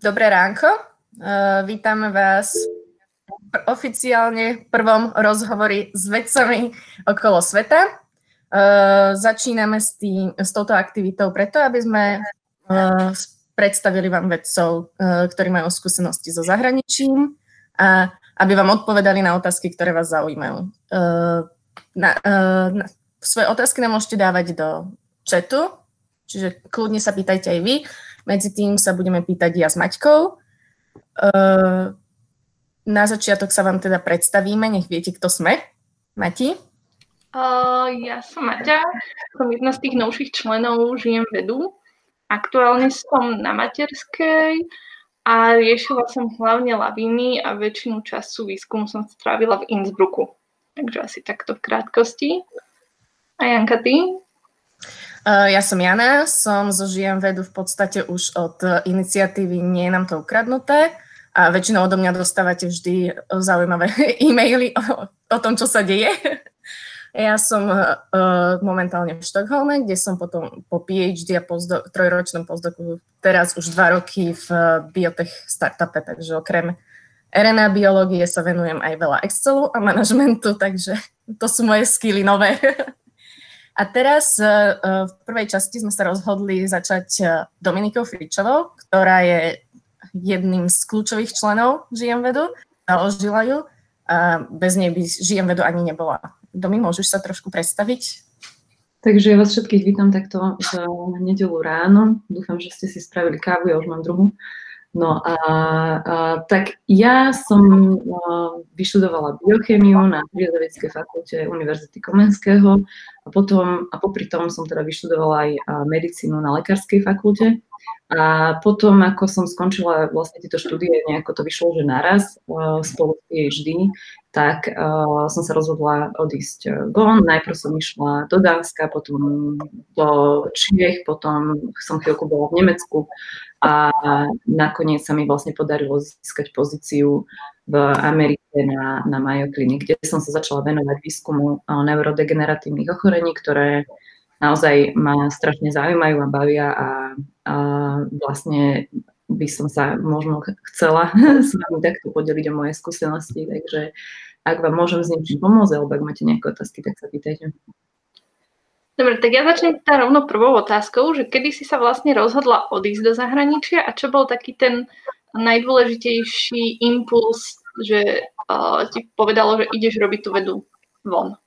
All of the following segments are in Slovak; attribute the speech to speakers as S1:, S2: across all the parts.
S1: Dobré ránko. Uh, vítame vás oficiálne v prvom rozhovori s vedcami okolo sveta. Uh, začíname s, tým, s touto aktivitou preto, aby sme uh, predstavili vám vedcov, uh, ktorí majú skúsenosti so zahraničím a aby vám odpovedali na otázky, ktoré vás zaujímajú. Uh, na, uh, na, svoje otázky nám môžete dávať do chatu, čiže kľudne sa pýtajte aj vy. Medzi tým sa budeme pýtať ja s Maťkou. Uh, na začiatok sa vám teda predstavíme, nech viete, kto sme. Mati?
S2: Uh, ja som Maťa, som jedna z tých novších členov Žijem vedu. Aktuálne som na materskej a riešila som hlavne lavíny a väčšinu času výskumu som strávila v Innsbrucku. Takže asi takto v krátkosti. A Janka, ty?
S1: Uh, ja som Jana, som zo Žijem vedu v podstate už od iniciatívy Nie je nám to ukradnuté a väčšinou odo mňa dostávate vždy zaujímavé e-maily o, o tom, čo sa deje. Ja som uh, momentálne v Štokholme, kde som potom po PhD a pozdo- trojročnom pozdoku teraz už dva roky v biotech startupe, takže okrem RNA biológie sa venujem aj veľa Excelu a manažmentu, takže to sú moje skily nové. A teraz e, e, v prvej časti sme sa rozhodli začať e, Dominikou Fričovou, ktorá je jedným z kľúčových členov Žijem vedu, založila ju bez nej by Žijem vedu ani nebola. Domi, môžeš sa trošku predstaviť?
S3: Takže ja vás všetkých vítam takto v nedelu ráno. Dúfam, že ste si spravili kávu, ja už mám druhú. No a, a tak ja som a, vyštudovala biochemiu na Prírodovedeckej fakulte Univerzity Komenského a potom, a popri tom som teda vyštudovala aj medicínu na Lekárskej fakulte. A potom, ako som skončila vlastne tieto štúdie, nejako to vyšlo, že naraz spolu s PhD, tak uh, som sa rozhodla odísť von. Najprv som išla do Dánska, potom do Čiech, potom som chvíľku bola v Nemecku a nakoniec sa mi vlastne podarilo získať pozíciu v Amerike na, na Mayo Clinic, kde som sa začala venovať výskumu neurodegeneratívnych ochorení, ktoré naozaj ma strašne zaujímajú a bavia a, a vlastne by som sa možno chcela s vami takto podeliť o moje skúsenosti, takže ak vám môžem s niečím pomôcť, alebo ak máte nejaké otázky, tak sa pýtajte.
S2: Dobre, tak ja začnem teda rovno prvou otázkou, že kedy si sa vlastne rozhodla odísť do zahraničia a čo bol taký ten najdôležitejší impuls, že uh, ti povedalo, že ideš robiť tú vedu von?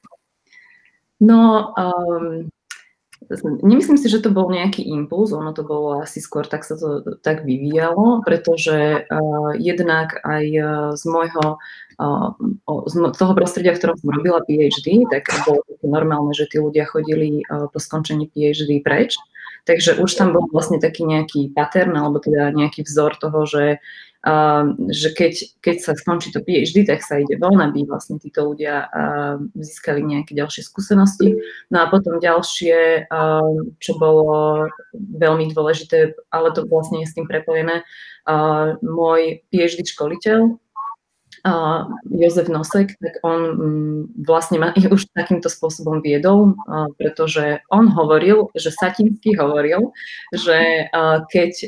S3: No, um, Nemyslím si, že to bol nejaký impuls, ono to bolo asi skôr tak sa to tak vyvíjalo, pretože uh, jednak aj uh, z môjho, uh, z toho prostredia, v ktorom som robila PhD, tak bolo normálne, že tí ľudia chodili uh, po skončení PhD preč. Takže už tam bol vlastne taký nejaký pattern, alebo teda nejaký vzor toho, že že keď, keď sa skončí to PhD, tak sa ide von, aby vlastne títo ľudia získali nejaké ďalšie skúsenosti. No a potom ďalšie, čo bolo veľmi dôležité, ale to vlastne je s tým prepojené, môj PhD školiteľ, Uh, Jozef Nosek, tak on um, vlastne ma už takýmto spôsobom viedol, uh, pretože on hovoril, že Satinsky hovoril, že uh, keď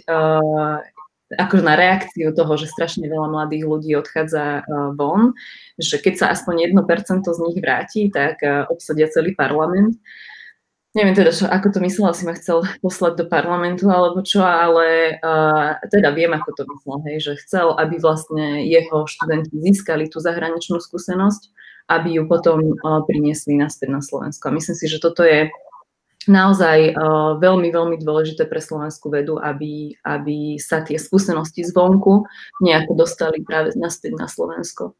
S3: akože na reakciu toho, že strašne veľa mladých ľudí odchádza uh, von, že keď sa aspoň 1% z nich vráti, tak uh, obsadia celý parlament. Neviem teda, čo, ako to myslel, si ma chcel poslať do parlamentu alebo čo, ale uh, teda viem, ako to myslel, hej, že chcel, aby vlastne jeho študenti získali tú zahraničnú skúsenosť, aby ju potom uh, priniesli naspäť na Slovensko. A myslím si, že toto je naozaj uh, veľmi, veľmi dôležité pre slovenskú vedu, aby, aby sa tie skúsenosti zvonku nejako dostali práve naspäť na Slovensko.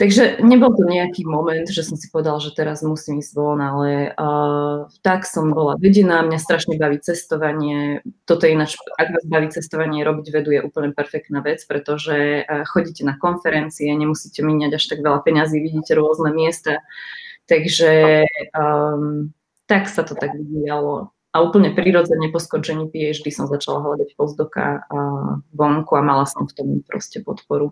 S3: Takže nebol to nejaký moment, že som si povedal, že teraz musím ísť von, ale uh, tak som bola vedená, mňa strašne baví cestovanie. Toto je ináč, ak vás baví cestovanie, robiť vedu je úplne perfektná vec, pretože uh, chodíte na konferencie, nemusíte míňať až tak veľa peňazí, vidíte rôzne miesta. Takže um, tak sa to tak vyvíjalo. A úplne prirodzene po skončení PhD som začala hľadať postdoka a vonku a mala som v tom proste podporu.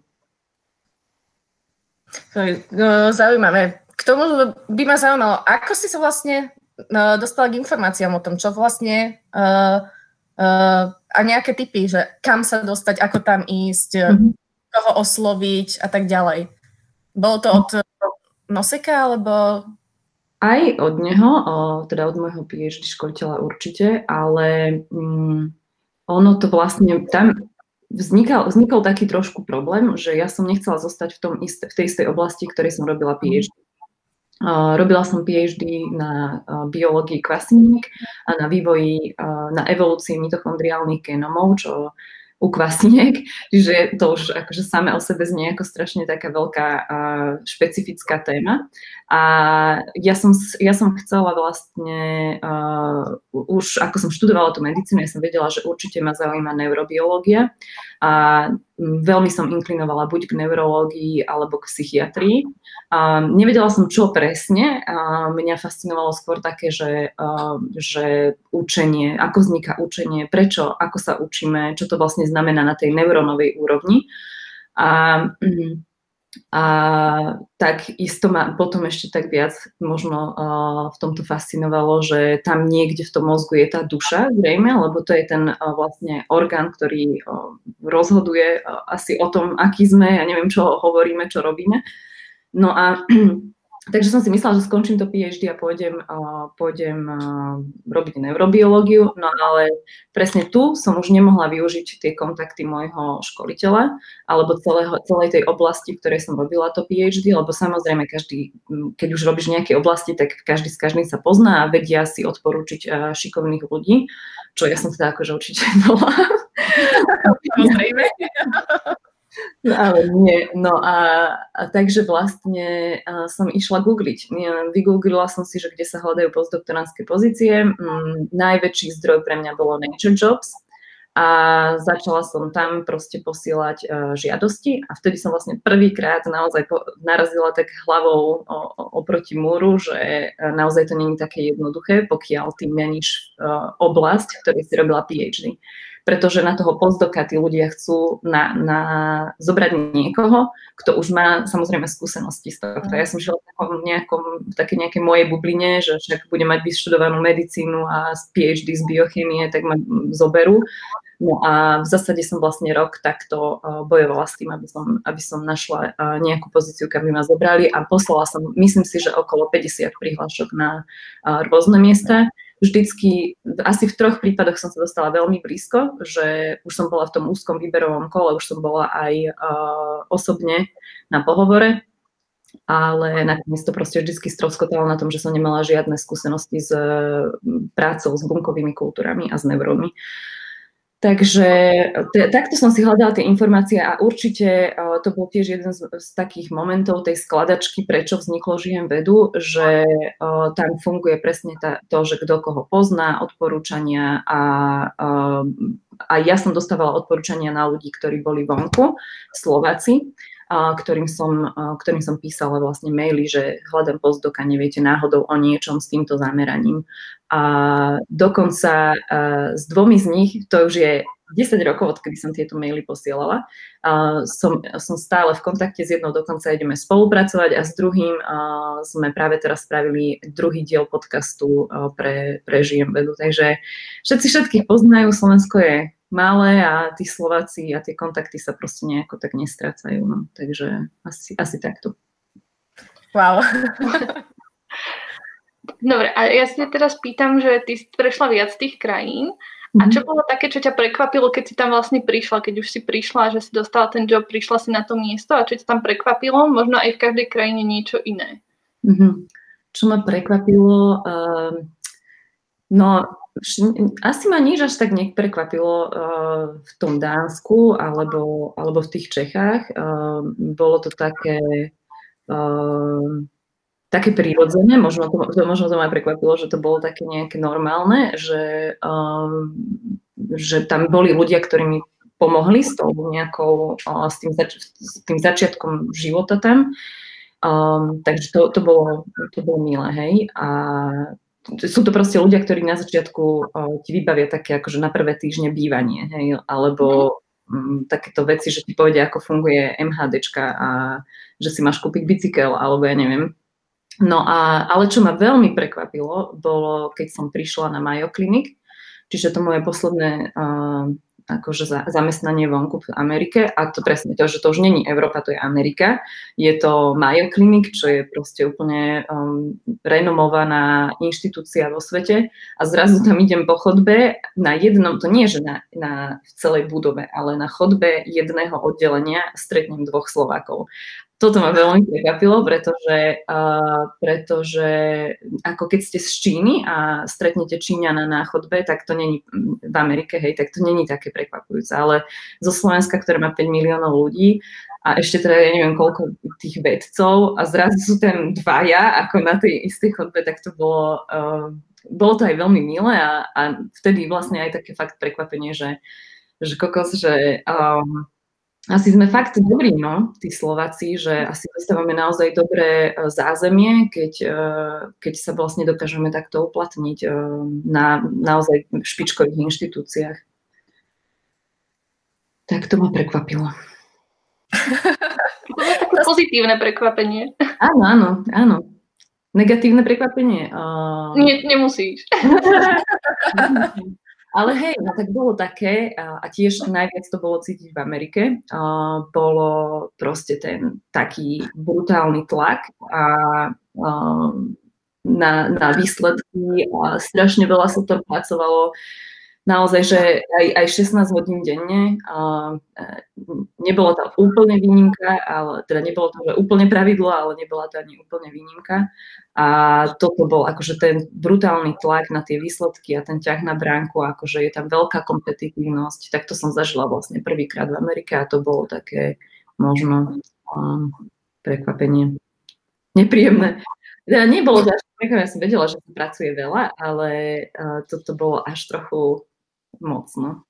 S1: No, zaujímavé. K tomu by ma zaujímalo, ako si sa vlastne no, dostala k informáciám o tom, čo vlastne uh, Uh, a nejaké typy, že kam sa dostať, ako tam ísť, mm-hmm. koho osloviť a tak ďalej. Bolo to od Noseka, alebo...
S3: Aj od neho, teda od môjho PhD školiteľa určite, ale um, ono to vlastne, tam vznikal, vznikol taký trošku problém, že ja som nechcela zostať v, tom isté, v tej istej oblasti, ktorej som robila PhD. Uh, robila som PhD na uh, biológii kvasiniek a na vývoji, uh, na evolúcii mitochondriálnych genomov, čo u kvasiniek, čiže to už akože same o sebe znie ako strašne taká veľká špecifická téma. A ja som, ja som chcela vlastne, uh, už ako som študovala tú medicínu, ja som vedela, že určite ma zaujíma neurobiológia a veľmi som inklinovala buď k neurológii alebo k psychiatrii. A nevedela som, čo presne. A mňa fascinovalo skôr také, že, že učenie, ako vzniká učenie, prečo, ako sa učíme, čo to vlastne znamená na tej neurónovej úrovni. A mm, a tak isto ma potom ešte tak viac možno uh, v tomto fascinovalo, že tam niekde v tom mozgu je tá duša, zrejme, lebo to je ten uh, vlastne orgán, ktorý uh, rozhoduje uh, asi o tom, aký sme, ja neviem, čo hovoríme, čo robíme. No a Takže som si myslela, že skončím to PhD a pôjdem, uh, pôjdem uh, robiť neurobiológiu, no ale presne tu som už nemohla využiť tie kontakty môjho školiteľa alebo celého, celej tej oblasti, v ktorej som robila to PhD, lebo samozrejme každý, keď už robíš nejaké oblasti, tak každý s každým sa pozná a vedia si odporúčiť uh, šikovných ľudí, čo ja som teda akože určite bola. No, ale nie. No a, a takže vlastne a som išla googliť. Vygooglila som si, že kde sa hľadajú postdoktoránske pozície. Mm, najväčší zdroj pre mňa bolo Nature Jobs a začala som tam proste posielať uh, žiadosti a vtedy som vlastne prvýkrát naozaj po, narazila tak hlavou o, oproti múru, že uh, naozaj to není také jednoduché, pokiaľ ty meníš uh, oblasť, v ktorej si robila PhD pretože na toho postdoka tí ľudia chcú na, na, zobrať niekoho, kto už má samozrejme skúsenosti z tohto. Ja som žila v nejakom, v také nejakej mojej bubline, že však budem mať vyštudovanú medicínu a PhD z biochemie, tak ma zoberú. No a v zásade som vlastne rok takto bojovala s tým, aby som, aby som našla nejakú pozíciu, kam by ma zobrali a poslala som, myslím si, že okolo 50 prihlášok na rôzne miesta vždycky, asi v troch prípadoch som sa dostala veľmi blízko, že už som bola v tom úzkom výberovom kole, už som bola aj uh, osobne na pohovore, ale nakoniec to proste vždy stroskotalo na tom, že som nemala žiadne skúsenosti s prácou s bunkovými kultúrami a s neurónmi. Takže t- takto som si hľadala tie informácie a určite uh, to bol tiež jeden z, z takých momentov tej skladačky, prečo vzniklo Žijem vedu, že uh, tam funguje presne tá, to, že kto koho pozná, odporúčania a, uh, a ja som dostávala odporúčania na ľudí, ktorí boli vonku, Slováci, ktorým som, ktorým som písala vlastne maily, že hľadám postdoka, neviete náhodou o niečom s týmto zameraním. A dokonca s dvomi z nich, to už je 10 rokov, odkedy som tieto maily posielala. Uh, som, som stále v kontakte s jednou, dokonca ideme spolupracovať a s druhým uh, sme práve teraz spravili druhý diel podcastu uh, pre, pre Žijem vedu. Takže všetci všetkých poznajú, Slovensko je malé a tí Slováci a tie kontakty sa proste nejako tak nestrácajú. No. Takže asi, asi takto.
S1: Wow.
S2: Dobre, a ja sa teraz pýtam, že ty si prešla viac tých krajín. A mhm. čo bolo také, čo ťa prekvapilo, keď si tam vlastne prišla, keď už si prišla, že si dostala ten job, prišla si na to miesto a čo ťa tam prekvapilo? Možno aj v každej krajine niečo iné.
S3: Mm-hmm. Čo ma prekvapilo? Uh, no, asi ma nič až tak neprekvapilo uh, v tom Dánsku alebo, alebo v tých Čechách. Uh, bolo to také, uh, také prírodzené, možno to, to, možno to ma prekvapilo, že to bolo také nejaké normálne, že, uh, že tam boli ľudia, ktorí mi pomohli s, tou nejakou, uh, s, tým zač- s tým začiatkom života tam. Um, takže to, to, bolo, to bolo milé, hej. A sú to proste ľudia, ktorí na začiatku uh, ti vybavia také akože na prvé týždne bývanie, hej, alebo um, takéto veci, že ti povedia, ako funguje MHDčka a že si máš kúpiť bicykel, alebo ja neviem. No a, ale čo ma veľmi prekvapilo, bolo, keď som prišla na Mayo Clinic, čiže to moje posledné uh, akože za, zamestnanie vonku v Amerike a to presne to, že to už není Európa, to je Amerika. Je to Mayo Clinic, čo je proste úplne um, renomovaná inštitúcia vo svete. A zrazu tam idem po chodbe na jednom, to nie že na, na v celej budove, ale na chodbe jedného oddelenia stretnem dvoch Slovákov toto ma veľmi prekvapilo, pretože, uh, pretože ako keď ste z Číny a stretnete Číňana na chodbe, tak to není v Amerike, hej, tak to není také prekvapujúce, ale zo Slovenska, ktoré má 5 miliónov ľudí a ešte teda ja neviem koľko tých vedcov a zrazu sú tam dvaja ako na tej istej chodbe, tak to bolo, uh, bolo to aj veľmi milé a, a vtedy vlastne aj také fakt prekvapenie, že, že kokos, že um, asi sme fakt dobrí, no, tí Slováci, že asi dostávame naozaj dobré e, zázemie, keď, e, keď sa vlastne dokážeme takto uplatniť e, na naozaj špičkových inštitúciách. Tak to ma prekvapilo.
S2: To je také pozitívne prekvapenie.
S3: Áno, áno, áno. Negatívne prekvapenie? Uh...
S2: Nie, nemusíš.
S3: Ale hej, no tak bolo také, a, tiež najviac to bolo cítiť v Amerike, a, bolo proste ten taký brutálny tlak a, a na, na výsledky a strašne veľa sa to pracovalo naozaj, že aj, aj 16 hodín denne. A, e, nebolo to úplne výnimka, ale teda nebolo to úplne pravidlo, ale nebola to ani úplne výnimka. A toto bol akože ten brutálny tlak na tie výsledky a ten ťah na bránku, akože je tam veľká kompetitívnosť. Tak to som zažila vlastne prvýkrát v Amerike a to bolo také možno um, prekvapenie. Nepríjemné. Teda nebolo to až ja som vedela, že sa pracuje veľa, ale uh, toto bolo až trochu moc. No.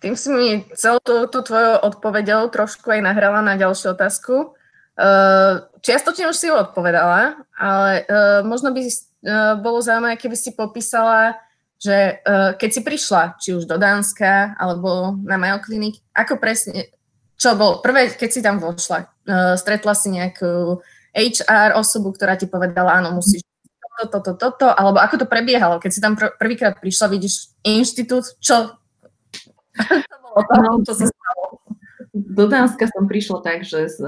S1: Tým si mi celú tú tvoju odpovedou trošku aj nahrala na ďalšiu otázku. Uh, čiastočne už si ju odpovedala, ale uh, možno by uh, bolo zaujímavé, keby si popísala, že keď si prišla, či už do Dánska alebo na Mayo Clinic, ako presne, čo bolo prvé, keď si tam vošla, stretla si nejakú HR osobu, ktorá ti povedala, áno, musíš toto, toto, alebo ako to prebiehalo, keď si tam pr- prvýkrát prišla, vidíš inštitút, čo? to bolo to, no, čo sa stalo?
S3: Do Dánska som prišla tak, že z,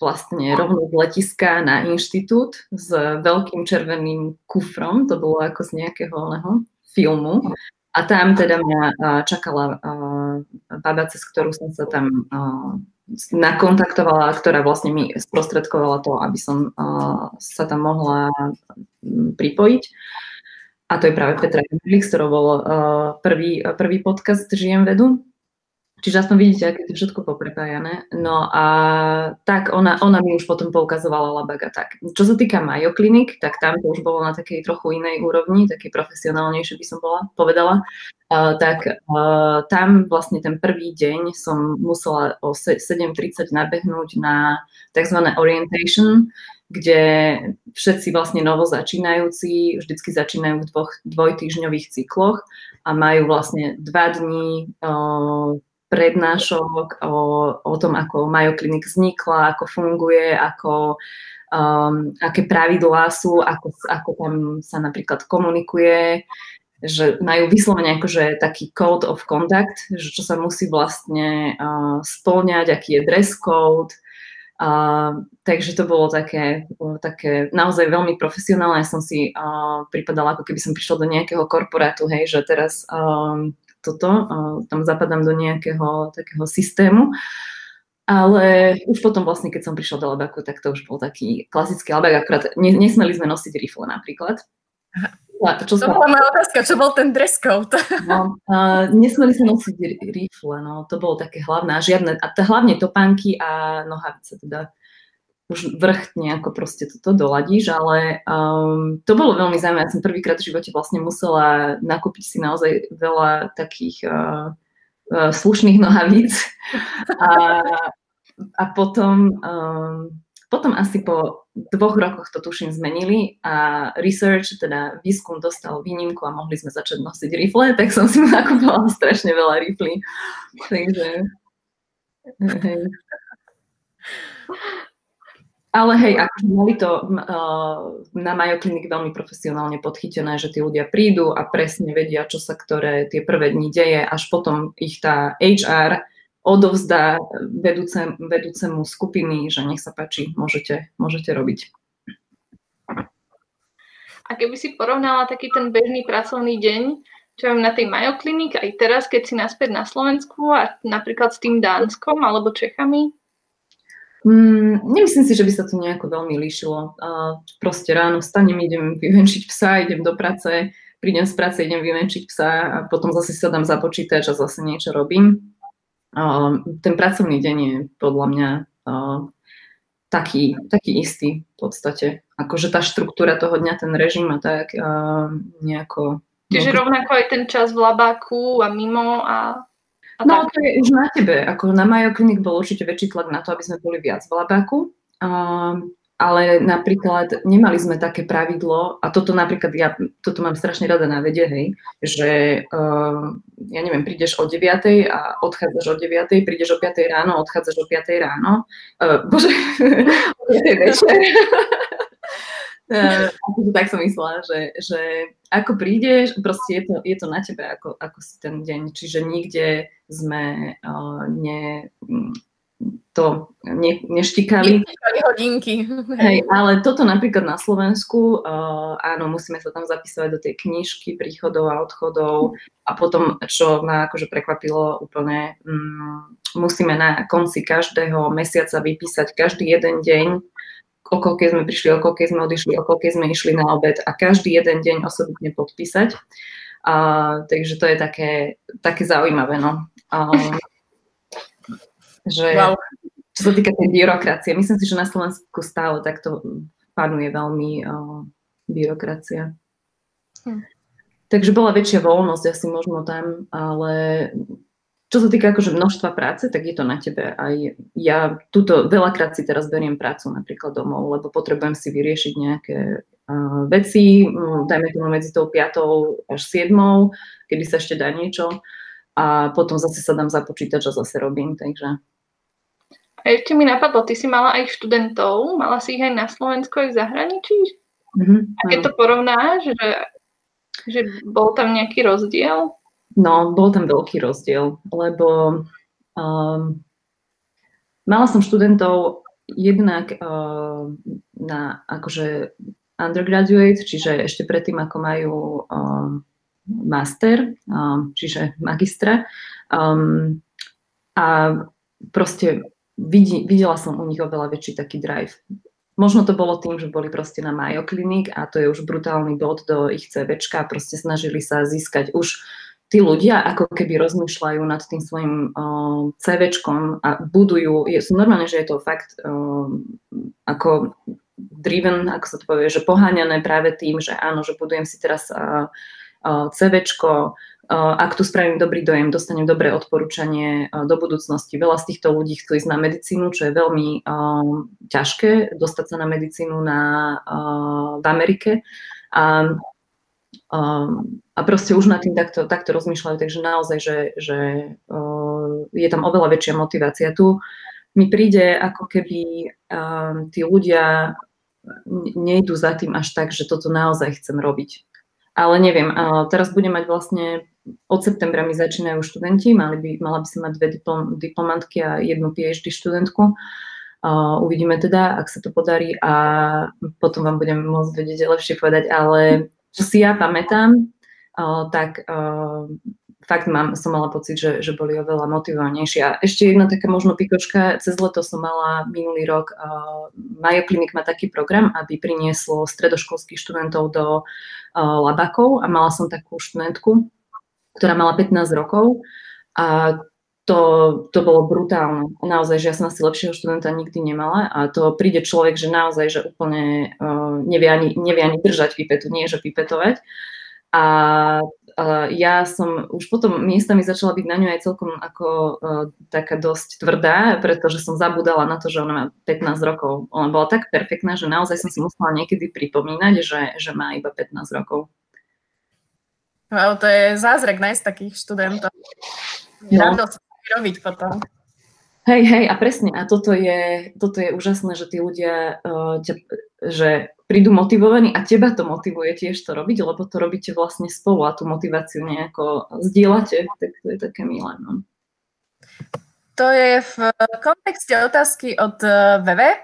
S3: vlastne rovno z letiska na inštitút s veľkým červeným kufrom, to bolo ako z nejakého oného filmu. A tam teda mňa čakala baba, cez ktorú som sa tam nakontaktovala, ktorá vlastne mi sprostredkovala to, aby som uh, sa tam mohla pripojiť. A to je práve Petra Jemlík, s ktorou bol uh, prvý, prvý podcast Žijem vedu. Čiže aspoň vidíte, aké je všetko poprepájané. No a tak ona, ona mi už potom poukazovala Labaga tak. Čo sa týka Mayo Clinic, tak tam to už bolo na takej trochu inej úrovni, takej profesionálnejšie by som bola, povedala. Uh, tak uh, tam vlastne ten prvý deň som musela o 7.30 nabehnúť na tzv. orientation, kde všetci vlastne novo začínajúci vždycky začínajú v dvoch dvojtýždňových cykloch a majú vlastne dva dní uh, prednášok o, o tom, ako Mayo Clinic vznikla, ako funguje, ako, um, aké pravidlá sú, ako, ako tam sa napríklad komunikuje, že majú vyslovene akože taký code of conduct, že čo sa musí vlastne uh, spĺňať, aký je dress code, Uh, takže to bolo také, také naozaj veľmi profesionálne. Ja som si uh, pripadala, ako keby som prišla do nejakého korporátu, hej, že teraz um, toto, tam zapadám do nejakého takého systému. Ale už potom vlastne, keď som prišla do labaku, tak to už bol taký klasický labak, akurát nesmeli sme nosiť rifle napríklad.
S1: A čo to sa... bola moja otázka, čo bol ten dress code?
S3: No, uh, nesmeli sme nosiť rifle, no, to bolo také hlavné, žiadne, a to, hlavne topánky a nohavice, teda už vrch nejako proste toto doladíš, ale um, to bolo veľmi zaujímavé. Ja som prvýkrát v živote vlastne musela nakúpiť si naozaj veľa takých uh, uh, slušných nohavíc a, a potom, um, potom asi po dvoch rokoch to tuším zmenili a research, teda výskum dostal výnimku a mohli sme začať nosiť rifle, tak som si nakúpala strašne veľa riflí. Takže... Hej. Ale hej, akože mali to uh, na Mayo Clinic veľmi profesionálne podchytené, že tí ľudia prídu a presne vedia, čo sa ktoré tie prvé dni deje, až potom ich tá HR odovzdá vedúce, vedúcemu skupiny, že nech sa páči, môžete, môžete robiť.
S2: A keby si porovnala taký ten bežný pracovný deň, čo mám na tej Mayo Clinic aj teraz, keď si naspäť na Slovensku a napríklad s tým Dánskom alebo Čechami,
S3: Mm, nemyslím si, že by sa to nejako veľmi líšilo. Uh, proste ráno vstanem, idem vyvenčiť psa, idem do práce, prídem z práce, idem vyvenčiť psa a potom zase sa dám za počítač a zase niečo robím. Uh, ten pracovný deň je podľa mňa uh, taký, taký istý v podstate. Akože tá štruktúra toho dňa, ten režim a tak uh, nejako...
S2: Čiže rovnako aj ten čas v labáku a mimo a
S3: a no, tak. to je už na tebe. Ako na Mayo Clinic bol určite väčší tlak na to, aby sme boli viac v labáku. Um, ale napríklad nemali sme také pravidlo, a toto napríklad, ja toto mám strašne rada na vede, hej, že uh, ja neviem, prídeš o 9 a odchádzaš o 9, prídeš o 5 ráno, odchádzaš o 5 ráno, uh, bože, o 5 večer. Uh, tak som myslela, že, že ako prídeš, proste je to, je to na tebe, ako, ako si ten deň. Čiže nikde sme uh, ne, to ne, neštikali.
S1: Neštikali hodinky.
S3: Hej, ale toto napríklad na Slovensku, uh, áno, musíme sa tam zapisovať do tej knižky príchodov a odchodov a potom, čo ma akože prekvapilo úplne, um, musíme na konci každého mesiaca vypísať každý jeden deň, o koľkej sme prišli, o koľkej sme odišli, o koľkej sme išli na obed a každý jeden deň osobitne podpísať. A, takže to je také, také zaujímavé. No. A, že, wow. Čo sa týka tej byrokracie, myslím si, že na Slovensku stále takto panuje veľmi uh, byrokracia. Hm. Takže bola väčšia voľnosť asi možno tam, ale čo sa týka akože množstva práce, tak je to na tebe. Aj ja túto veľakrát si teraz beriem prácu napríklad domov, lebo potrebujem si vyriešiť nejaké uh, veci, um, dajme tomu medzi tou 5 až 7, kedy sa ešte dá niečo a potom zase sa dám za počítač a zase robím, takže...
S2: A ešte mi napadlo, ty si mala aj študentov, mala si ich aj na Slovensku, aj v zahraničí? Mm-hmm, a keď to porovnáš, že, že bol tam nejaký rozdiel?
S3: No, bol tam veľký rozdiel, lebo um, mala som študentov jednak uh, na akože undergraduate, čiže ešte predtým, ako majú um, master, um, čiže magistra. Um, a proste vidí, videla som u nich oveľa väčší taký drive. Možno to bolo tým, že boli proste na Mayo Clinic a to je už brutálny bod do ich CVčka proste snažili sa získať už tí ľudia ako keby rozmýšľajú nad tým svojim uh, CVčkom a budujú, je, sú normálne, že je to fakt uh, ako driven, ako sa to povie, že poháňané práve tým, že áno, že budujem si teraz uh, uh, CVčko, uh, ak tu spravím dobrý dojem, dostanem dobré odporúčanie uh, do budúcnosti. Veľa z týchto ľudí chcú ísť na medicínu, čo je veľmi uh, ťažké, dostať sa na medicínu na, uh, v Amerike. A Um, a proste už nad tým takto, takto rozmýšľajú, takže naozaj, že, že uh, je tam oveľa väčšia motivácia. Tu mi príde, ako keby um, tí ľudia nejdu za tým až tak, že toto naozaj chcem robiť. Ale neviem, uh, teraz budem mať vlastne, od septembra mi začínajú študenti, mali by, mala by som mať dve diplom, diplomantky a jednu PhD študentku. Uh, uvidíme teda, ak sa to podarí a potom vám budem môcť vedieť lepšie povedať, ale čo si ja pamätám, tak fakt mám, som mala pocit, že, že boli oveľa motivovanejšie. A ešte jedna taká možno pikočka, cez leto som mala minulý rok, uh, Mayo Clinic má taký program, aby prinieslo stredoškolských študentov do uh, labakov a mala som takú študentku, ktorá mala 15 rokov a to, to bolo brutálne. Naozaj, že ja som asi lepšieho študenta nikdy nemala a to príde človek, že naozaj, že úplne uh, nevie, ani, nevie ani držať pipetu, nie že pipetovať. A uh, ja som už potom miestami začala byť na ňu aj celkom ako uh, taká dosť tvrdá, pretože som zabudala na to, že ona má 15 rokov. Ona bola tak perfektná, že naozaj som si musela niekedy pripomínať, že, že má iba 15 rokov.
S1: Wow, to je zázrak nájsť takých študentov. No. Radosť robiť potom.
S3: Hej, hej, a presne, a toto je, toto je úžasné, že tí ľudia, uh, ťa, že prídu motivovaní a teba to motivuje tiež to robiť, lebo to robíte vlastne spolu a tú motiváciu nejako zdieľate, tak to je také milé. No.
S1: To je v kontexte otázky od VV. E,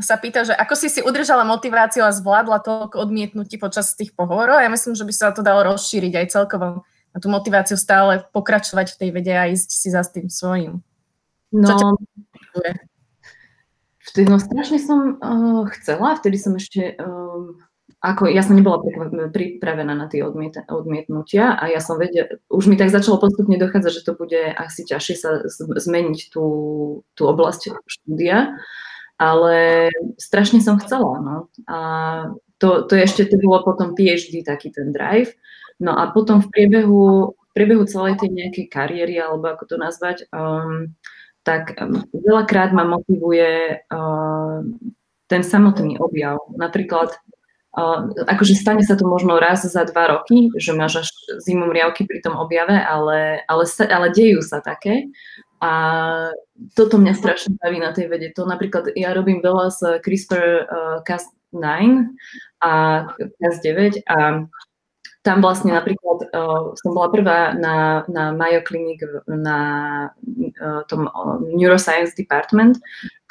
S1: sa pýta, že ako si si udržala motiváciu a zvládla toľko odmietnutí počas tých pohovorov. Ja myslím, že by sa to dalo rozšíriť aj celkovo na tú motiváciu stále pokračovať v tej vede a ísť si za tým svojím.
S3: No, vtedy, no strašne som uh, chcela, vtedy som ešte, uh, ako ja som nebola pripravená na tie odmiet, odmietnutia a ja som vedela, už mi tak začalo postupne dochádzať, že to bude asi ťažšie sa zmeniť tú, tú oblasť štúdia, ale strašne som chcela, no. A to, to ešte to bolo potom PhD, taký ten drive. No a potom v priebehu, v priebehu celej tej nejakej kariéry, alebo ako to nazvať, um, tak veľakrát ma motivuje uh, ten samotný objav. Napríklad, uh, akože stane sa to možno raz za dva roky, že máš až zimom riavky pri tom objave, ale, ale, sa, ale dejú sa také. A toto mňa strašne baví na tej vede. To napríklad, ja robím veľa s CRISPR uh, Cas9 a Cas9 a tam vlastne napríklad uh, som bola prvá na, na Mayo Clinic na uh, tom uh, Neuroscience Department,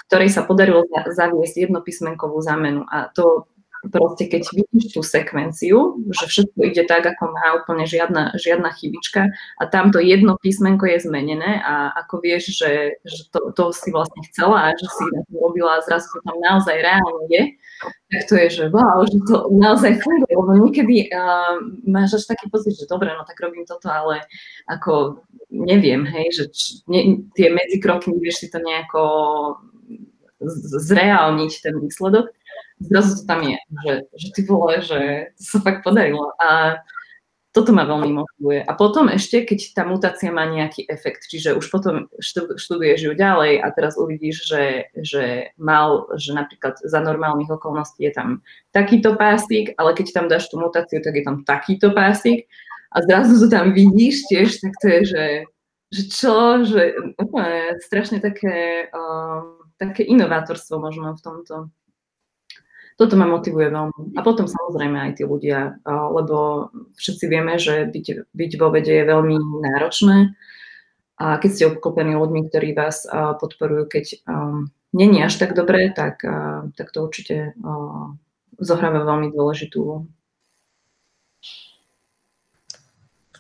S3: ktorej sa podarilo zaviesť jednopísmenkovú zámenu. A to proste keď vidíš tú sekvenciu, že všetko ide tak, ako má, úplne žiadna, žiadna chybička a tamto jedno písmenko je zmenené a ako vieš, že, že to, to si vlastne chcela a že si robila a zrazu to tam naozaj reálne je, tak to je, že wow, že to naozaj funguje, lebo niekedy uh, máš až taký pocit, že dobre, no tak robím toto, ale ako neviem, hej, že č, ne, tie medzikroky, vieš si to nejako zreálniť ten výsledok zrazu to tam je, že, že ty vole, že to sa fakt podarilo. A toto ma veľmi motivuje. A potom ešte, keď tá mutácia má nejaký efekt, čiže už potom študuješ ju ďalej a teraz uvidíš, že, že mal, že napríklad za normálnych okolností je tam takýto pásik, ale keď tam dáš tú mutáciu, tak je tam takýto pásik a zrazu to tam vidíš tiež, tak to je, že, že čo, že úplne strašne také, uh, také inovátorstvo možno v tomto toto ma motivuje veľmi. A potom samozrejme aj tí ľudia, lebo všetci vieme, že byť, byť vo vede je veľmi náročné. A keď ste obklopení ľuďmi, ktorí vás podporujú, keď um, není až tak dobré, tak, tak to určite zohráva veľmi dôležitú úlohu.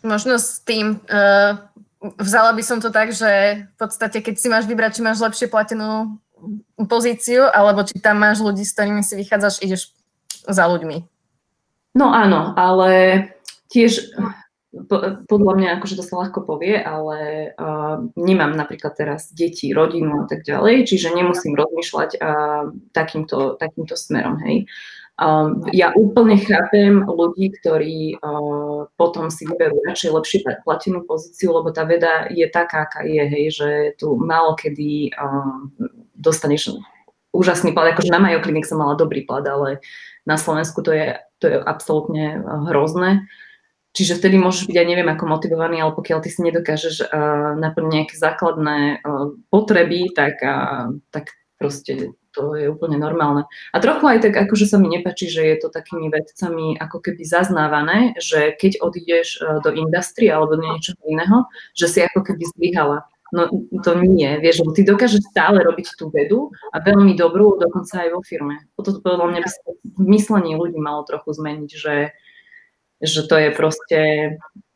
S1: Možno s tým uh, vzala by som to tak, že v podstate, keď si máš vybrať, či máš lepšie platenú pozíciu, alebo či tam máš ľudí, s ktorými si vychádzaš, ideš za ľuďmi.
S3: No áno, ale tiež podľa mňa, akože to sa ľahko povie, ale uh, nemám napríklad teraz deti, rodinu a tak ďalej, čiže nemusím rozmýšľať uh, takýmto, takýmto smerom, hej. Um, ja úplne chápem ľudí, ktorí uh, potom si vyberú radšej lepšie platenú pozíciu, lebo tá veda je taká, aká je, hej, že tu málo kedy uh, dostaneš úžasný plat. Akože na Mayo Clinic som mala dobrý plat, ale na Slovensku to je, to je absolútne hrozné. Čiže vtedy môžeš byť aj neviem ako motivovaný, ale pokiaľ ty si nedokážeš uh, naplniť nejaké základné uh, potreby, tak, uh, tak proste to je úplne normálne. A trochu aj tak, akože sa mi nepačí, že je to takými vedcami ako keby zaznávané, že keď odídeš do industrie alebo do niečoho iného, že si ako keby zlyhala. No to nie, vieš, ty dokážeš stále robiť tú vedu a veľmi dobrú, dokonca aj vo firme. Toto podľa mňa by sa v myslení ľudí malo trochu zmeniť, že, že to je proste,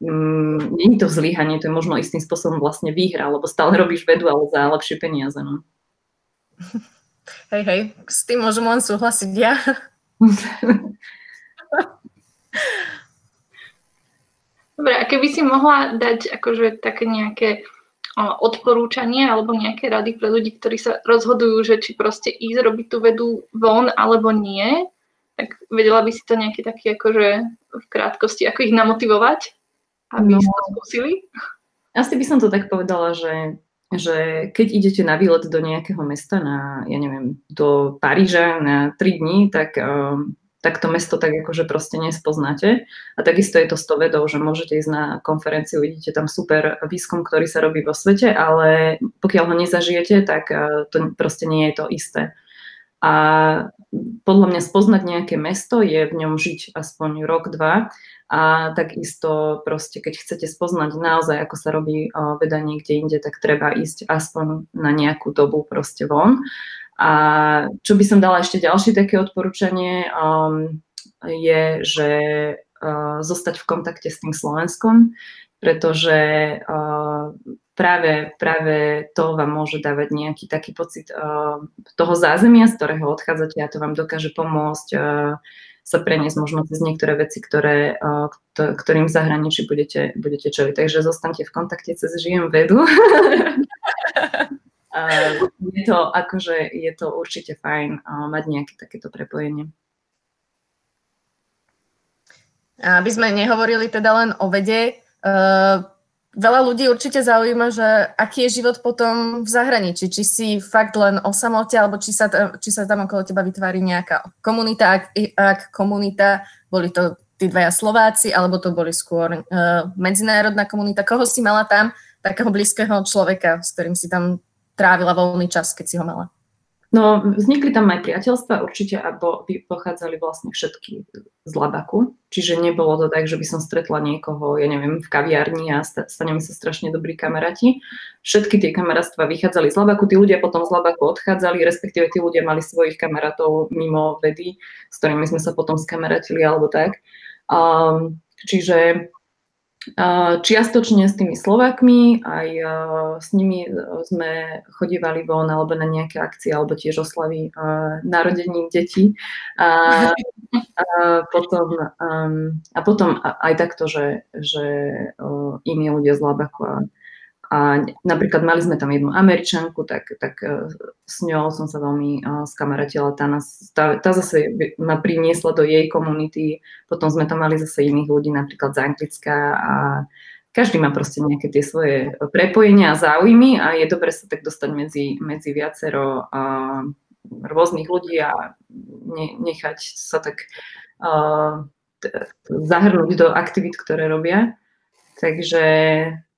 S3: mm, nie je to zlyhanie, to je možno istým spôsobom vlastne výhra, lebo stále robíš vedu, ale za lepšie peniaze. No.
S1: Hej, hej, s tým môžem len súhlasiť ja.
S2: Dobre, a keby si mohla dať akože také nejaké odporúčanie alebo nejaké rady pre ľudí, ktorí sa rozhodujú, že či proste ísť robiť tú vedu von alebo nie, tak vedela by si to nejaké také akože v krátkosti, ako ich namotivovať, aby no, to skúsili?
S3: Asi by som to tak povedala, že, že keď idete na výlet do nejakého mesta, na, ja neviem, do Paríža na 3 dní, tak um, tak to mesto tak akože proste nespoznáte. A takisto je to s to vedou, že môžete ísť na konferenciu, vidíte tam super výskum, ktorý sa robí vo svete, ale pokiaľ ho nezažijete, tak eh, to proste nie je to isté. A podľa mňa spoznať nejaké mesto je v ňom žiť aspoň rok, dva a takisto proste, keď chcete spoznať naozaj, ako sa robí veda niekde inde, tak treba ísť aspoň na nejakú dobu proste von. A čo by som dala ešte ďalšie také odporúčanie, um, je, že uh, zostať v kontakte s tým Slovenskom, pretože uh, práve, práve to vám môže dávať nejaký taký pocit uh, toho zázemia, z ktorého odchádzate a to vám dokáže pomôcť uh, sa preniesť možno cez niektoré veci, ktoré, uh, ktorým v zahraničí budete, budete čeliť. Takže zostaňte v kontakte cez Žijem vedu. je to akože, je to určite fajn mať nejaké takéto prepojenie.
S1: Aby sme nehovorili teda len o vede, veľa ľudí určite zaujíma, že aký je život potom v zahraničí. Či si fakt len o samote, alebo či sa, či sa tam okolo teba vytvári nejaká komunita. Ak, ak komunita, boli to tí dvaja Slováci, alebo to boli skôr uh, medzinárodná komunita. Koho si mala tam, takého blízkeho človeka, s ktorým si tam trávila voľný čas, keď si ho mala?
S3: No, vznikli tam aj priateľstva určite a bo, pochádzali vlastne všetky z Labaku. Čiže nebolo to tak, že by som stretla niekoho, ja neviem, v kaviarni a staneme sa strašne dobrí kamaráti. Všetky tie kamarátstva vychádzali z Labaku, tí ľudia potom z Labaku odchádzali, respektíve tí ľudia mali svojich kamarátov mimo vedy, s ktorými sme sa potom skamarátili alebo tak. Um, čiže Čiastočne s tými Slovakmi, aj s nimi sme chodívali von alebo na nejaké akcie, alebo tiež oslavy narodení detí. A, a, potom, a potom aj takto, že, že iní ľudia z Labaku a a napríklad mali sme tam jednu američanku, tak, tak e, s ňou som sa veľmi uh, skamaratila. Tá, nás, tá, tá zase ma priniesla do jej komunity. Potom sme tam mali zase iných ľudí, napríklad z Anglicka a každý má proste nejaké tie svoje prepojenia a záujmy a je dobre sa tak dostať medzi, medzi viacero uh, rôznych ľudí a ne, nechať sa tak uh, zahrnúť do aktivít, ktoré robia. Takže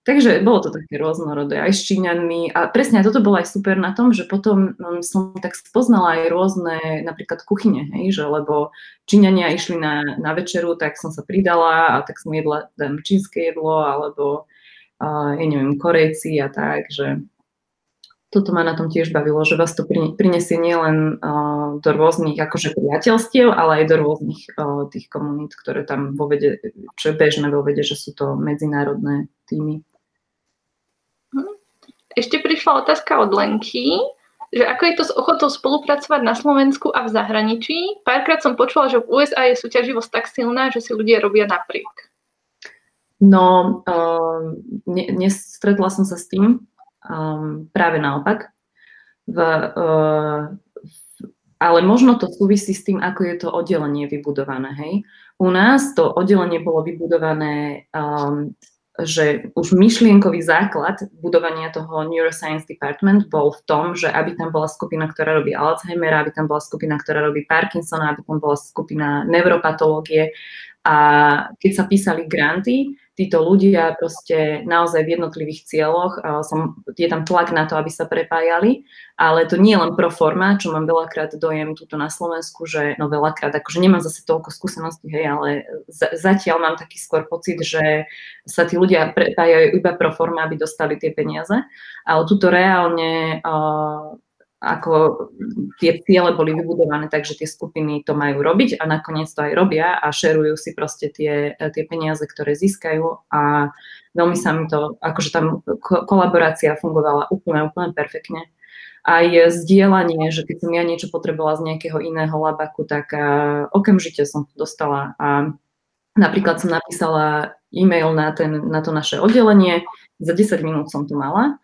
S3: Takže bolo to také rôznorodé aj s Číňanmi a presne toto bolo aj super na tom, že potom um, som tak spoznala aj rôzne napríklad kuchyne, hej, že lebo Číňania išli na, na večeru, tak som sa pridala a tak som jedla tam čínske jedlo alebo uh, ja neviem, Korejci a tak, že toto ma na tom tiež bavilo, že vás to prinesie nielen uh, do rôznych akože priateľstiev, ale aj do rôznych uh, tých komunít, ktoré tam vo vede, čo je bežné vo vede, že sú to medzinárodné týmy.
S2: Prišla otázka od Lenky, že ako je to s ochotou spolupracovať na Slovensku a v zahraničí. Párkrát som počula, že v USA je súťaživosť tak silná, že si ľudia robia napriek.
S3: No, uh, ne, nestretla som sa s tým. Um, práve naopak. V, uh, ale možno to súvisí s tým, ako je to oddelenie vybudované. Hej? U nás to oddelenie bolo vybudované um, že už myšlienkový základ budovania toho Neuroscience Department bol v tom, že aby tam bola skupina, ktorá robí Alzheimera, aby tam bola skupina, ktorá robí Parkinsona, aby tam bola skupina neuropatológie. A keď sa písali granty, títo ľudia proste naozaj v jednotlivých cieľoch, som, je tam tlak na to, aby sa prepájali, ale to nie je len pro forma, čo mám veľakrát dojem tuto na Slovensku, že no veľakrát, akože nemám zase toľko skúseností, hej, ale z, zatiaľ mám taký skôr pocit, že sa tí ľudia prepájajú iba pro forma, aby dostali tie peniaze, ale tuto reálne uh, ako tie ciele boli vybudované tak, že tie skupiny to majú robiť a nakoniec to aj robia a šerujú si proste tie, tie peniaze, ktoré získajú a veľmi sa mi to, akože tam kolaborácia fungovala úplne, úplne perfektne. Aj zdieľanie, že keď som ja niečo potrebovala z nejakého iného labaku, tak okamžite som to dostala a napríklad som napísala e-mail na, ten, na to naše oddelenie, za 10 minút som to mala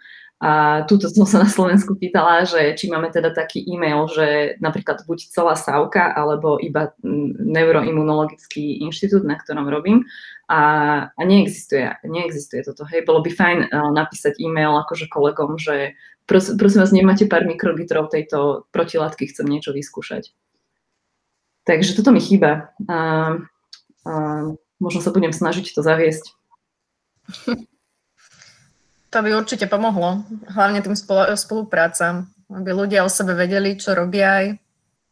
S3: a túto som sa na Slovensku pýtala, že či máme teda taký e-mail, že napríklad buď celá sávka, alebo iba neuroimunologický inštitút, na ktorom robím. A, a neexistuje, neexistuje toto. Hej, bolo by fajn uh, napísať e-mail akože kolegom, že pros, prosím vás, nemáte pár mikrolitrov tejto protilátky, chcem niečo vyskúšať. takže toto mi chýba. A, a možno sa budem snažiť to zaviesť.
S1: To by určite pomohlo, hlavne tým spoluprácam, aby ľudia o sebe vedeli, čo robia aj.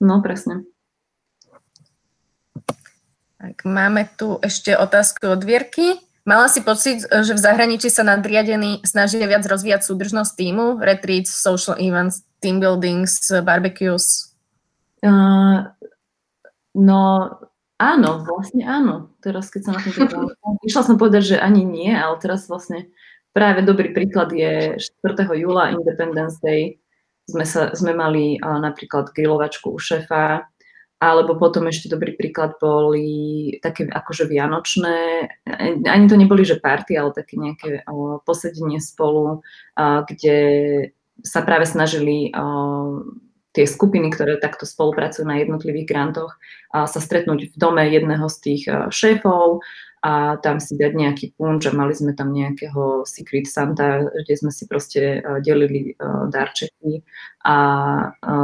S3: No, presne.
S1: Tak, máme tu ešte otázku od Vierky. Mala si pocit, že v zahraničí sa nadriadení snažia viac rozvíjať súdržnosť týmu, retreats, social events, team buildings, barbecues?
S3: Uh, no, áno, vlastne áno. Teraz, keď sa na to išla som povedať, že ani nie, ale teraz vlastne práve dobrý príklad je 4. júla Independence Day. Sme, sa, sme mali uh, napríklad grilovačku u šefa, alebo potom ešte dobrý príklad boli také akože vianočné, ani to neboli, že party, ale také nejaké o, posedenie spolu, a, kde sa práve snažili o, tie skupiny, ktoré takto spolupracujú na jednotlivých grantoch, a sa stretnúť v dome jedného z tých šéfov a tam si dať nejaký punč a mali sme tam nejakého Secret Santa, kde sme si proste delili darčeky a, a,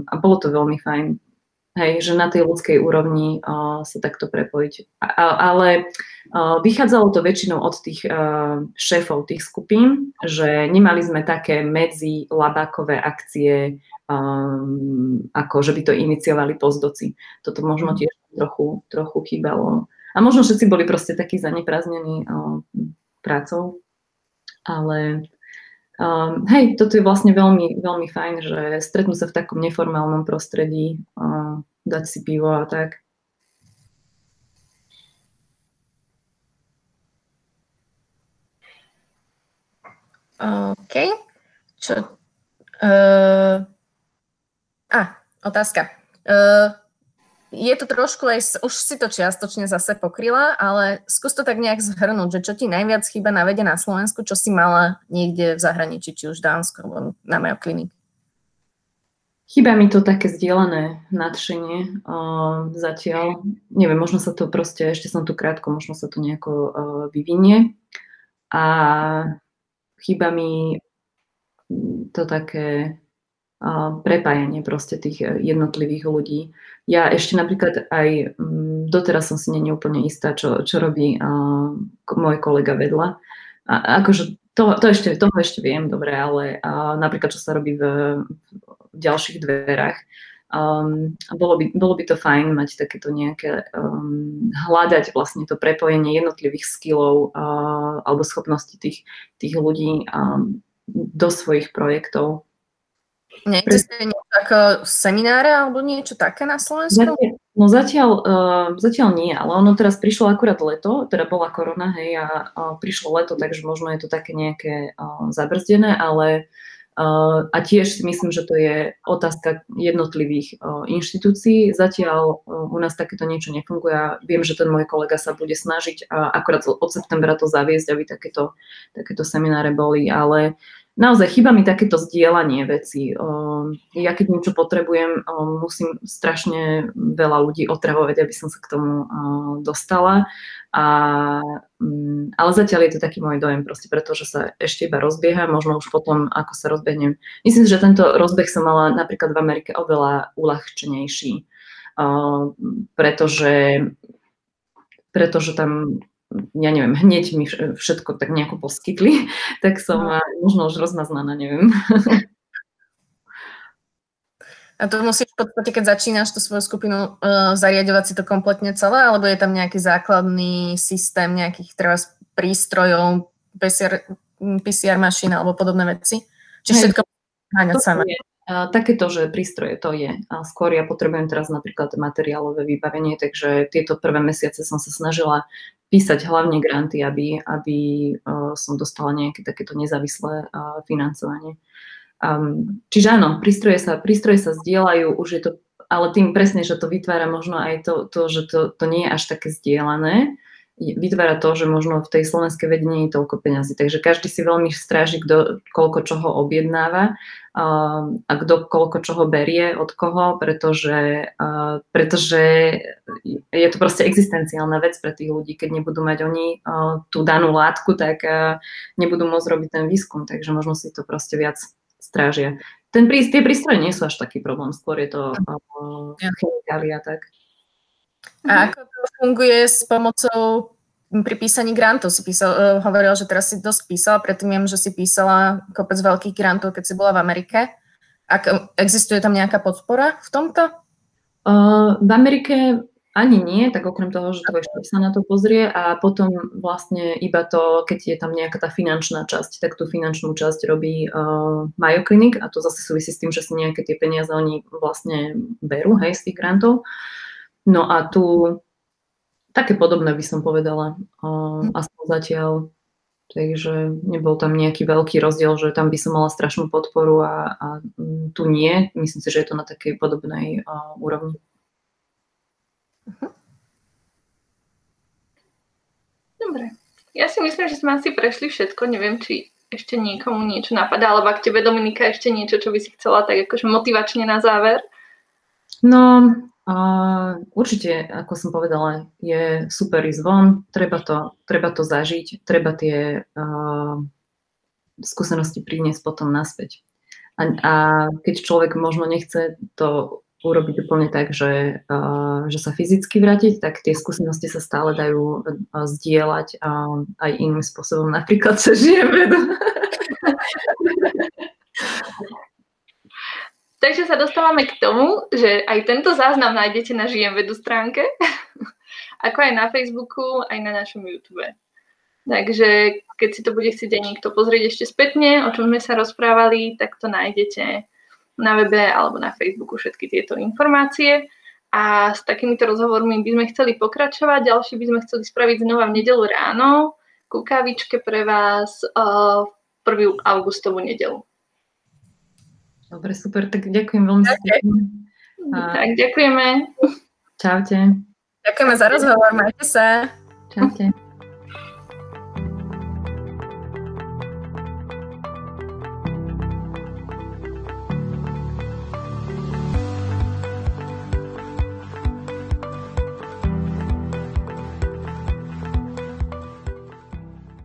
S3: a bolo to veľmi fajn Hej, že na tej ľudskej úrovni uh, sa takto prepojiť. A, ale uh, vychádzalo to väčšinou od tých uh, šéfov tých skupín, že nemali sme také medzi labákové akcie, um, ako že by to iniciovali pozdoci. Toto možno tiež trochu, trochu chýbalo. A možno všetci boli proste takí zanepráznení uh, prácou. Ale Um, hej, toto je vlastne veľmi, veľmi fajn, že stretnú sa v takom neformálnom prostredí, uh, dať si pivo a tak.
S1: OK. Čo? Uh, a, otázka. Uh, je to trošku aj, už si to čiastočne zase pokryla, ale skús to tak nejak zhrnúť, že čo ti najviac chýba na vede na Slovensku, čo si mala niekde v zahraničí, či už Dánsko alebo na Mayo Clinic?
S3: Chýba mi to také zdieľané nadšenie uh, zatiaľ. Neviem, možno sa to proste, ešte som tu krátko, možno sa to nejako uh, vyvinie. A chýba mi to také prepájanie proste tých e, jednotlivých ľudí. Ja ešte napríklad aj mm, doteraz som si není úplne istá, čo, čo robí uh, môj kolega vedľa. A, akože to, to ešte, toho ešte viem, dobre, ale uh, napríklad, čo sa robí v, v ďalších dverách. Um, bolo, by, bolo by to fajn mať takéto nejaké, um, hľadať vlastne to prepojenie jednotlivých skillov uh, alebo schopností tých, tých ľudí um, do svojich projektov
S1: Neexistuje niečo ako semináre alebo niečo také na Slovensku?
S3: Zatiaľ, no zatiaľ, uh, zatiaľ nie, ale ono teraz prišlo akurát leto, teda bola korona, hej, a uh, prišlo leto, takže možno je to také nejaké uh, zabrzdené, ale uh, a tiež myslím, že to je otázka jednotlivých uh, inštitúcií. Zatiaľ uh, u nás takéto niečo nefunguje a viem, že ten môj kolega sa bude snažiť uh, akurát od septembra to zaviesť, aby takéto, takéto semináre boli, ale uh, naozaj chýba mi takéto zdieľanie veci. Ja keď niečo potrebujem, musím strašne veľa ľudí otravovať, aby som sa k tomu dostala. A, mm, ale zatiaľ je to taký môj dojem, proste pretože sa ešte iba rozbieha, možno už potom, ako sa rozbehnem. Myslím, že tento rozbeh som mala napríklad v Amerike oveľa uľahčenejší, pretože, pretože tam ja neviem, hneď mi všetko tak nejako poskytli, tak som no. možno už rozmaznaná, neviem.
S1: A to musíš v podstate, keď začínaš tú svoju skupinu, uh, zariadovať si to kompletne celé, alebo je tam nejaký základný systém nejakých treba prístrojov, PCR, PCR mašín alebo podobné veci? Či všetko háňať samé?
S3: Takéto, že prístroje to je. A skôr ja potrebujem teraz napríklad materiálové vybavenie, takže tieto prvé mesiace som sa snažila písať hlavne granty, aby, aby uh, som dostala nejaké takéto nezávislé uh, financovanie. Um, čiže áno, prístroje sa, prístroje sa zdieľajú, už je to, ale tým presne, že to vytvára možno aj to, to že to, to nie je až také zdieľané, vytvára to, že možno v tej slovenskej vede nie je toľko peňazí. Takže každý si veľmi stráži, kto koľko čoho objednáva a kto koľko čoho berie od koho, pretože, pretože je to proste existenciálna vec pre tých ľudí. Keď nebudú mať oni tú danú látku, tak nebudú môcť robiť ten výskum. Takže možno si to proste viac strážia. Ten, tie prístroje nie sú až taký problém, skôr je to uh, chemikália, tak.
S1: A ako to funguje s pomocou pri písaní grantov? Si písal, uh, hovoril, že teraz si dosť písala, predtým viem, že si písala kopec veľkých grantov, keď si bola v Amerike. Ak, existuje tam nejaká podpora v tomto?
S3: Uh, v Amerike ani nie, tak okrem toho, že tvoj štát sa na to pozrie a potom vlastne iba to, keď je tam nejaká tá finančná časť, tak tú finančnú časť robí uh, Mayo Clinic a to zase súvisí s tým, že si nejaké tie peniaze oni vlastne berú, hej, z tých grantov. No a tu také podobné by som povedala, uh, aspoň zatiaľ. Takže nebol tam nejaký veľký rozdiel, že tam by som mala strašnú podporu a, a tu nie. Myslím si, že je to na takej podobnej uh, úrovni.
S2: Mhm. Dobre. Ja si myslím, že sme asi prešli všetko. Neviem, či ešte niekomu niečo napadá, alebo ak tebe, Dominika, ešte niečo, čo by si chcela tak akože motivačne na záver?
S3: No, uh, určite, ako som povedala, je super ísť von, treba to, treba to zažiť, treba tie uh, skúsenosti priniesť potom naspäť. A, a keď človek možno nechce to urobiť úplne tak, že, uh, že sa fyzicky vrátiť, tak tie skúsenosti sa stále dajú uh, zdieľať uh, aj iným spôsobom, napríklad sa žijem vedu.
S2: Takže sa dostávame k tomu, že aj tento záznam nájdete na Žijem stránke, ako aj na Facebooku, aj na našom YouTube. Takže keď si to bude chcieť aj niekto pozrieť ešte spätne, o čom sme sa rozprávali, tak to nájdete na webe alebo na Facebooku všetky tieto informácie. A s takýmito rozhovormi by sme chceli pokračovať. Ďalší by sme chceli spraviť znova v nedelu ráno ku kavičke pre vás uh, v 1. augustovú nedelu.
S3: Dobre, super, tak ďakujem veľmi pekne.
S2: Tak, ďakujeme.
S3: Čaute.
S1: Ďakujeme za rozhovor, majte sa.
S3: Čaute.